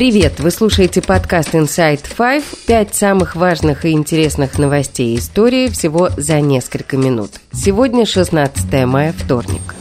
Привет! Вы слушаете подкаст Inside Five. Пять самых важных и интересных новостей истории всего за несколько минут. Сегодня 16 мая, вторник.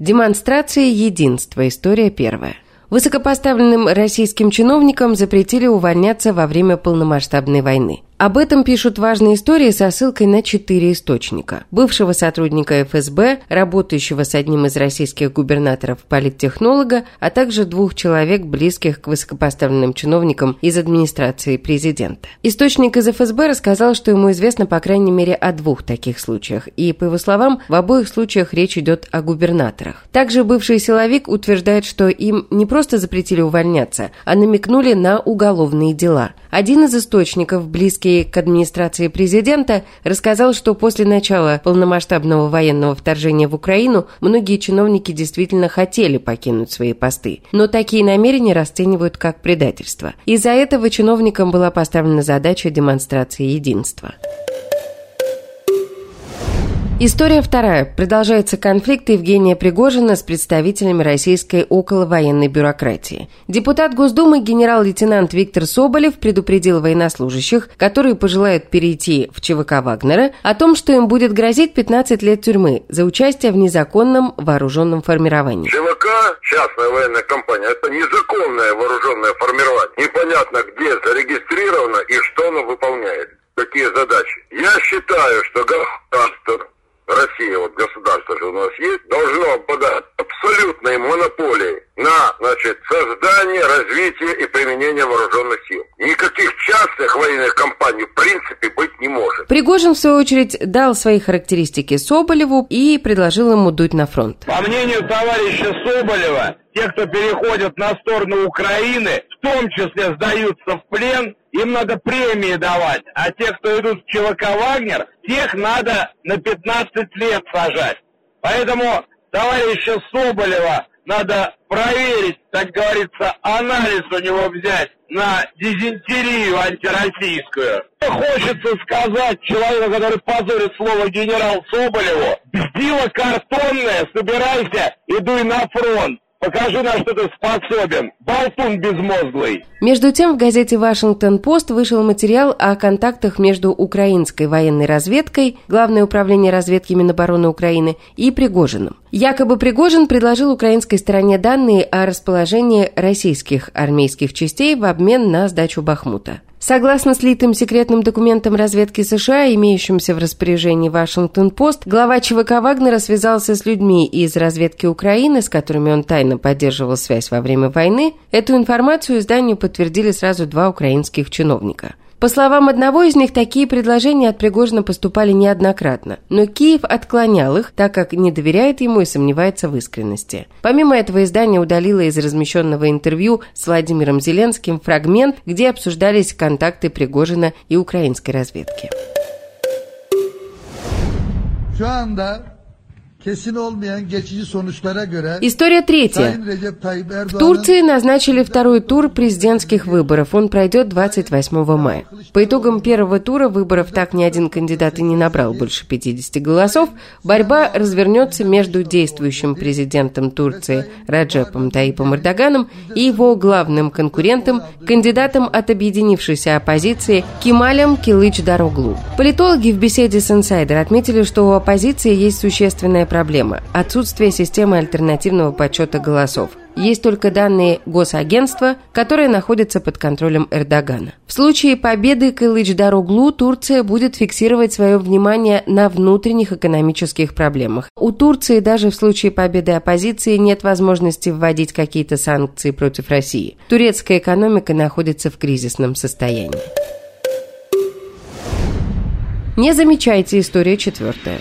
Демонстрация единства. История первая. Высокопоставленным российским чиновникам запретили увольняться во время полномасштабной войны. Об этом пишут важные истории со ссылкой на четыре источника. Бывшего сотрудника ФСБ, работающего с одним из российских губернаторов политтехнолога, а также двух человек, близких к высокопоставленным чиновникам из администрации президента. Источник из ФСБ рассказал, что ему известно по крайней мере о двух таких случаях, и, по его словам, в обоих случаях речь идет о губернаторах. Также бывший силовик утверждает, что им не просто запретили увольняться, а намекнули на уголовные дела. Один из источников, близкий к администрации президента, рассказал, что после начала полномасштабного военного вторжения в Украину многие чиновники действительно хотели покинуть свои посты, но такие намерения расценивают как предательство. Из-за этого чиновникам была поставлена задача демонстрации единства. История вторая. Продолжается конфликт Евгения Пригожина с представителями российской околовоенной бюрократии. Депутат Госдумы генерал-лейтенант Виктор Соболев предупредил военнослужащих, которые пожелают перейти в ЧВК Вагнера, о том, что им будет грозить 15 лет тюрьмы за участие в незаконном вооруженном формировании. ЧВК, частная военная компания, это незаконное вооруженное формирование. Непонятно, где зарегистрировано и что оно выполняет какие задачи. Я считаю, что государство Россия, вот государство же у нас есть, должно обладать абсолютной монополией на значит, создание, развитие и применение Пригожин, в свою очередь, дал свои характеристики Соболеву и предложил ему дуть на фронт. По мнению товарища Соболева, те, кто переходят на сторону Украины, в том числе сдаются в плен, им надо премии давать. А те, кто идут в ЧВК «Вагнер», тех надо на 15 лет сажать. Поэтому товарища Соболева надо проверить, так говорится, анализ у него взять на дизентерию антироссийскую. Хочется сказать человеку, который позорит слово генерал Соболеву, бздила картонная, собирайся и дуй на фронт. Покажи, на что ты способен. Болтун безмозглый. Между тем, в газете «Вашингтон-Пост» вышел материал о контактах между украинской военной разведкой, Главное управление разведки Минобороны Украины, и Пригожиным. Якобы Пригожин предложил украинской стороне данные о расположении российских армейских частей в обмен на сдачу Бахмута. Согласно слитым секретным документам разведки США, имеющимся в распоряжении Вашингтон-Пост, глава ЧВК Вагнера связался с людьми из разведки Украины, с которыми он тайно поддерживал связь во время войны. Эту информацию изданию подтвердили сразу два украинских чиновника. По словам одного из них, такие предложения от Пригожина поступали неоднократно, но Киев отклонял их, так как не доверяет ему и сомневается в искренности. Помимо этого, издание удалило из размещенного интервью с Владимиром Зеленским фрагмент, где обсуждались контакты Пригожина и украинской разведки. История третья. В Турции назначили второй тур президентских выборов. Он пройдет 28 мая. По итогам первого тура выборов так ни один кандидат и не набрал больше 50 голосов. Борьба развернется между действующим президентом Турции Раджепом Таипом Эрдоганом и его главным конкурентом, кандидатом от объединившейся оппозиции Кемалем Килыч Дороглу. Политологи в беседе с «Инсайдер» отметили, что у оппозиции есть существенная проблема – отсутствие системы альтернативного подсчета голосов. Есть только данные госагентства, которые находятся под контролем Эрдогана. В случае победы Кылыч-Дароглу Турция будет фиксировать свое внимание на внутренних экономических проблемах. У Турции даже в случае победы оппозиции нет возможности вводить какие-то санкции против России. Турецкая экономика находится в кризисном состоянии. Не замечайте история четвертая.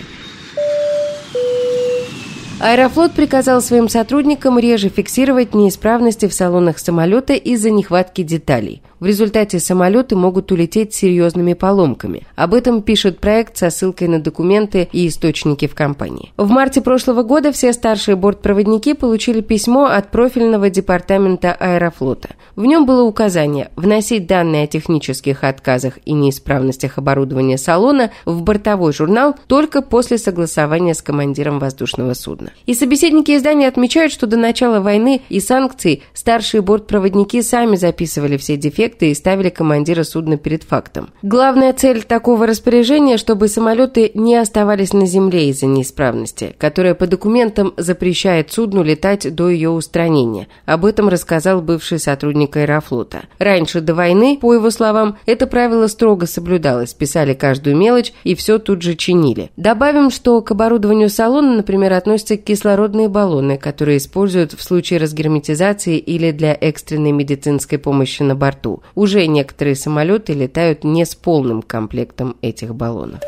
Аэрофлот приказал своим сотрудникам реже фиксировать неисправности в салонах самолета из-за нехватки деталей. В результате самолеты могут улететь с серьезными поломками. Об этом пишет проект со ссылкой на документы и источники в компании. В марте прошлого года все старшие бортпроводники получили письмо от профильного департамента аэрофлота. В нем было указание вносить данные о технических отказах и неисправностях оборудования салона в бортовой журнал только после согласования с командиром воздушного судна. И собеседники издания отмечают, что до начала войны и санкций старшие бортпроводники сами записывали все дефекты и ставили командира судна перед фактом. Главная цель такого распоряжения, чтобы самолеты не оставались на земле из-за неисправности, которая по документам запрещает судну летать до ее устранения. Об этом рассказал бывший сотрудник аэрофлота. Раньше, до войны, по его словам, это правило строго соблюдалось, писали каждую мелочь и все тут же чинили. Добавим, что к оборудованию салона, например, относятся кислородные баллоны, которые используют в случае разгерметизации или для экстренной медицинской помощи на борту. Уже некоторые самолеты летают не с полным комплектом этих баллонов.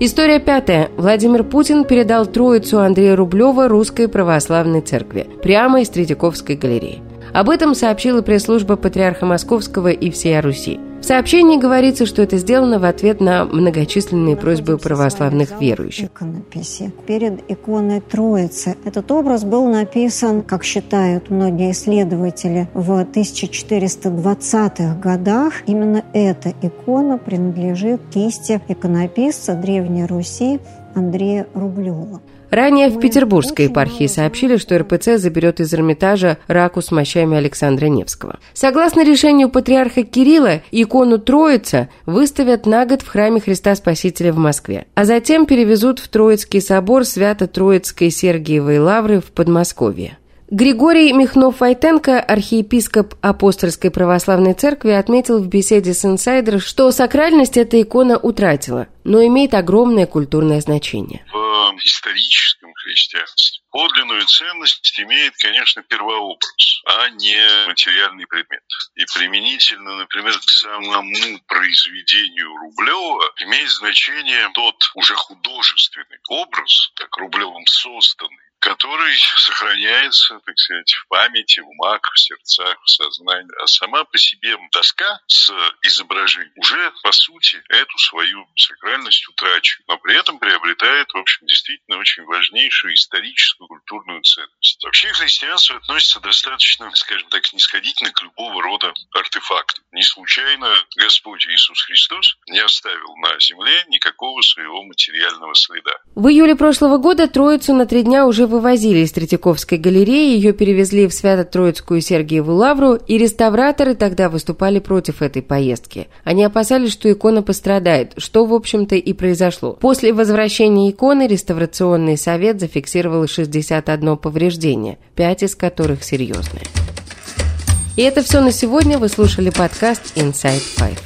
История пятая. Владимир Путин передал Троицу Андрея Рублева Русской Православной Церкви прямо из Третьяковской галереи. Об этом сообщила пресс-служба Патриарха Московского и всей Руси. В сообщении говорится, что это сделано в ответ на многочисленные просьбы православных верующих. Перед иконой Троицы. Этот образ был написан, как считают многие исследователи, в 1420-х годах. Именно эта икона принадлежит кисти иконописца Древней Руси Андрея Рублева. Ранее в Петербургской епархии сообщили, что РПЦ заберет из Эрмитажа раку с мощами Александра Невского. Согласно решению патриарха Кирилла, икону Троица выставят на год в храме Христа Спасителя в Москве, а затем перевезут в Троицкий собор Свято-Троицкой Сергиевой Лавры в Подмосковье. Григорий Михнов-Войтенко, архиепископ Апостольской Православной Церкви, отметил в беседе с инсайдер, что сакральность эта икона утратила, но имеет огромное культурное значение. В историческом христианстве подлинную ценность имеет, конечно, первообраз, а не материальный предмет. И применительно, например, к самому произведению Рублева имеет значение тот уже художественный образ, так Рублевым созданный, который сохраняется, так сказать, в памяти, в умах, в сердцах, в сознании. А сама по себе доска с изображением уже, по сути, эту свою сакральность утрачивает, но при этом приобретает, в общем, действительно очень важнейшую историческую культурную ценность. Вообще христианство относится достаточно, скажем так, снисходительно к любого рода артефактам. Не случайно Господь Иисус Христос не оставил на земле никакого своего материального следа. В июле прошлого года Троицу на три дня уже вывозили из Третьяковской галереи, ее перевезли в Свято-Троицкую Сергиеву Лавру, и реставраторы тогда выступали против этой поездки. Они опасались, что икона пострадает, что, в общем-то, и произошло. После возвращения иконы реставрационный совет зафиксировал 61 повреждение, 5 из которых серьезные. И это все на сегодня. Вы слушали подкаст Inside Five.